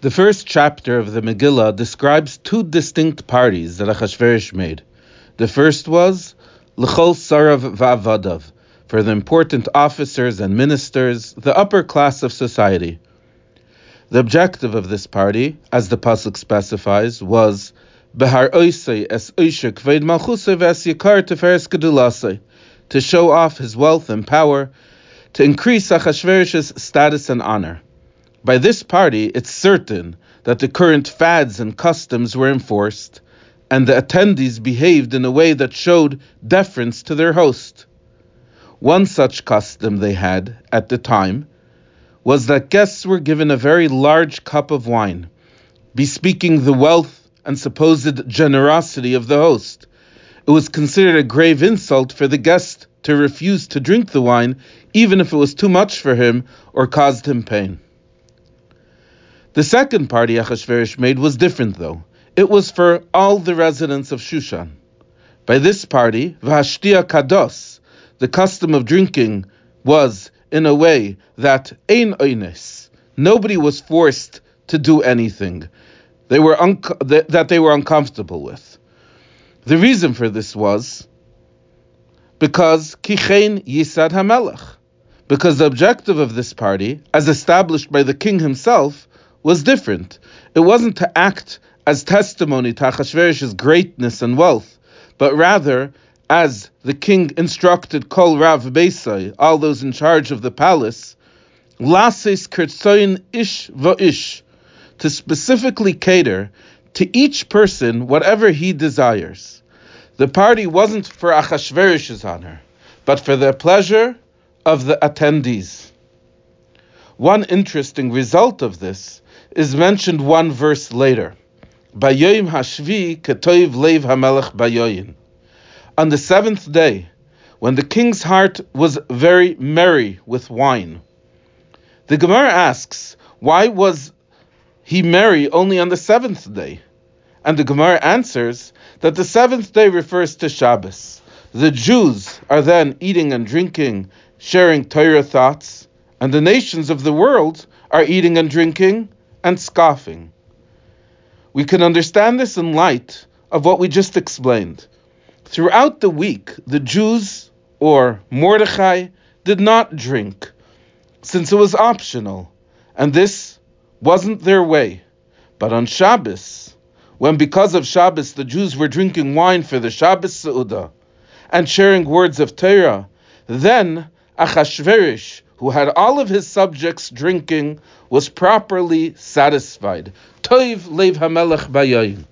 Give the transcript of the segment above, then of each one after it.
The first chapter of the Megillah describes two distinct parties that Achashverosh made. The first was L'chol Sarav Va'avadav, for the important officers and ministers, the upper class of society. The objective of this party, as the pasuk specifies, was Behar Oisei es Oishe Kveid Malchuse ves Yikar Teferes to show off his wealth and power, to increase Achashverosh's status and honor. By this party, it's certain that the current fads and customs were enforced, and the attendees behaved in a way that showed deference to their host. One such custom they had at the time was that guests were given a very large cup of wine, bespeaking the wealth and supposed generosity of the host. It was considered a grave insult for the guest to refuse to drink the wine, even if it was too much for him or caused him pain. The second party Achashverosh made was different, though. It was for all the residents of Shushan. By this party, Vashtia Kados, the custom of drinking was in a way that ein oines, nobody was forced to do anything. They were un- that they were uncomfortable with. The reason for this was because kichein yisad hamelach, because the objective of this party, as established by the king himself, was different. It wasn't to act as testimony to Achashverosh's greatness and wealth, but rather as the king instructed Kol Rav Beisai, all those in charge of the palace, Lases Kertsoin Ish Ish, to specifically cater to each person whatever he desires. The party wasn't for Achashverosh's honor, but for the pleasure of the attendees. One interesting result of this is mentioned one verse later. Bayoyin. On the seventh day, when the king's heart was very merry with wine, the Gemara asks, why was he merry only on the seventh day? And the Gemara answers that the seventh day refers to Shabbos. The Jews are then eating and drinking, sharing Torah thoughts, and the nations of the world are eating and drinking and scoffing. We can understand this in light of what we just explained. Throughout the week, the Jews, or Mordechai, did not drink, since it was optional, and this wasn't their way. But on Shabbos, when because of Shabbos the Jews were drinking wine for the Shabbos Seudah and sharing words of Torah, then Achashverosh, who had all of his subjects drinking, was properly satisfied. Toiv Lev Hamelech Bayoyin.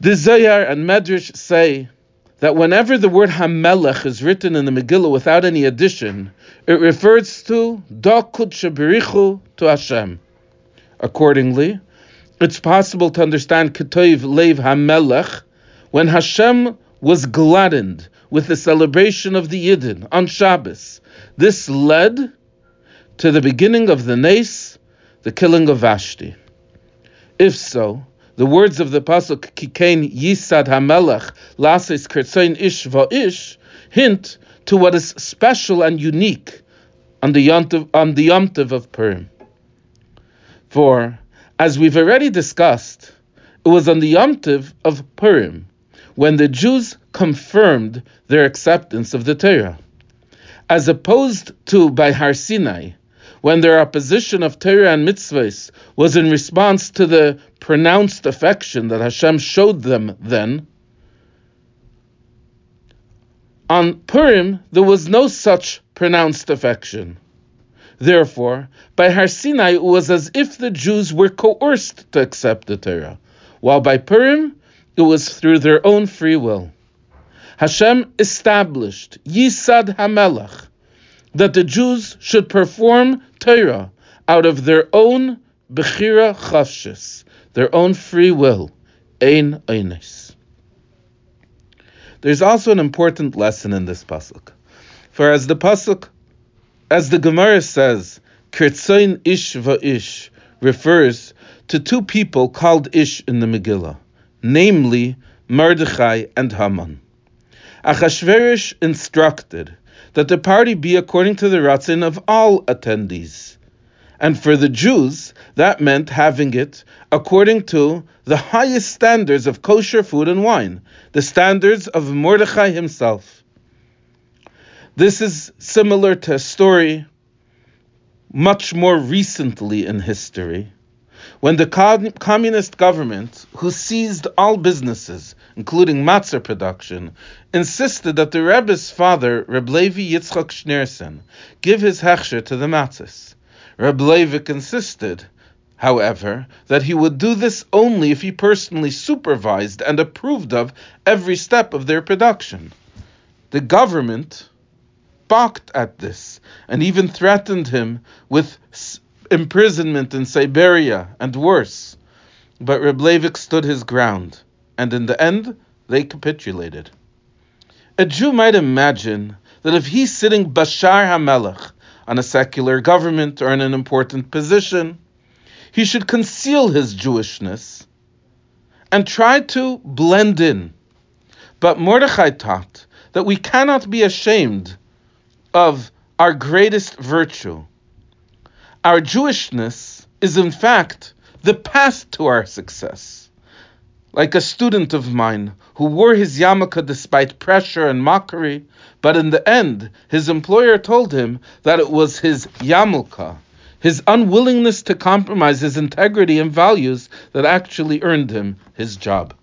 The Zohar and Medrash say that whenever the word Hamelech is written in the Megillah without any addition, it refers to Da Kudsha to Hashem. Accordingly, it's possible to understand Ketoiv Lev Hamelech when Hashem was gladdened with the celebration of the Yidden on Shabbos. This led to the beginning of the Nace, the killing of Vashti. If so, the words of the pasuk Kikain Yisad Hamelech Lases Kertzain Ish Ish hint to what is special and unique on the yontiv, on the yomtiv of Purim. For, as we've already discussed, it was on the yomtiv of Purim when the Jews confirmed their acceptance of the Torah, as opposed to by Har Sinai, when their opposition of Torah and mitzvahs was in response to the pronounced affection that Hashem showed them then. On Purim, there was no such pronounced affection. Therefore, by Har Sinai, it was as if the Jews were coerced to accept the Torah, while by Purim, it was through their own free will. Hashem established Yisad Hamelach, that the Jews should perform Torah out of their own Bechira Chavshis, their own free will, Ein Eines. There's also an important lesson in this pasuk. For as the pasuk, as the Gemara says, Kirtzain Ish Va'ish refers to two people called Ish in the Megillah, namely Mordechai and Haman. Achashverosh instructed that the party be according to the ratzin of all attendees, And for the Jews, that meant having it according to the highest standards of kosher food and wine, the standards of Mordechai himself. This is similar to a story much more recently in history when the communist government, who seized all businesses, including matzah production, insisted that the Rebbe's father, Reb Levi Yitzchak Schneerson, give his hechsher to the matzahs. Reb Leivik insisted, however, that he would do this only if he personally supervised and approved of every step of their production. The government balked at this and even threatened him with imprisonment in Siberia and worse. But Reb Leivik stood his ground, and in the end, they capitulated. A Jew might imagine that if he's sitting Bashar HaMelech on a secular government or in an important position, he should conceal his Jewishness and try to blend in. But Mordechai taught that we cannot be ashamed of our greatest virtue, our Jewishness is, in fact, the path to our success. Like a student of mine who wore his yarmulke despite pressure and mockery, but in the end, his employer told him that it was his yarmulke, his unwillingness to compromise his integrity and values, that actually earned him his job.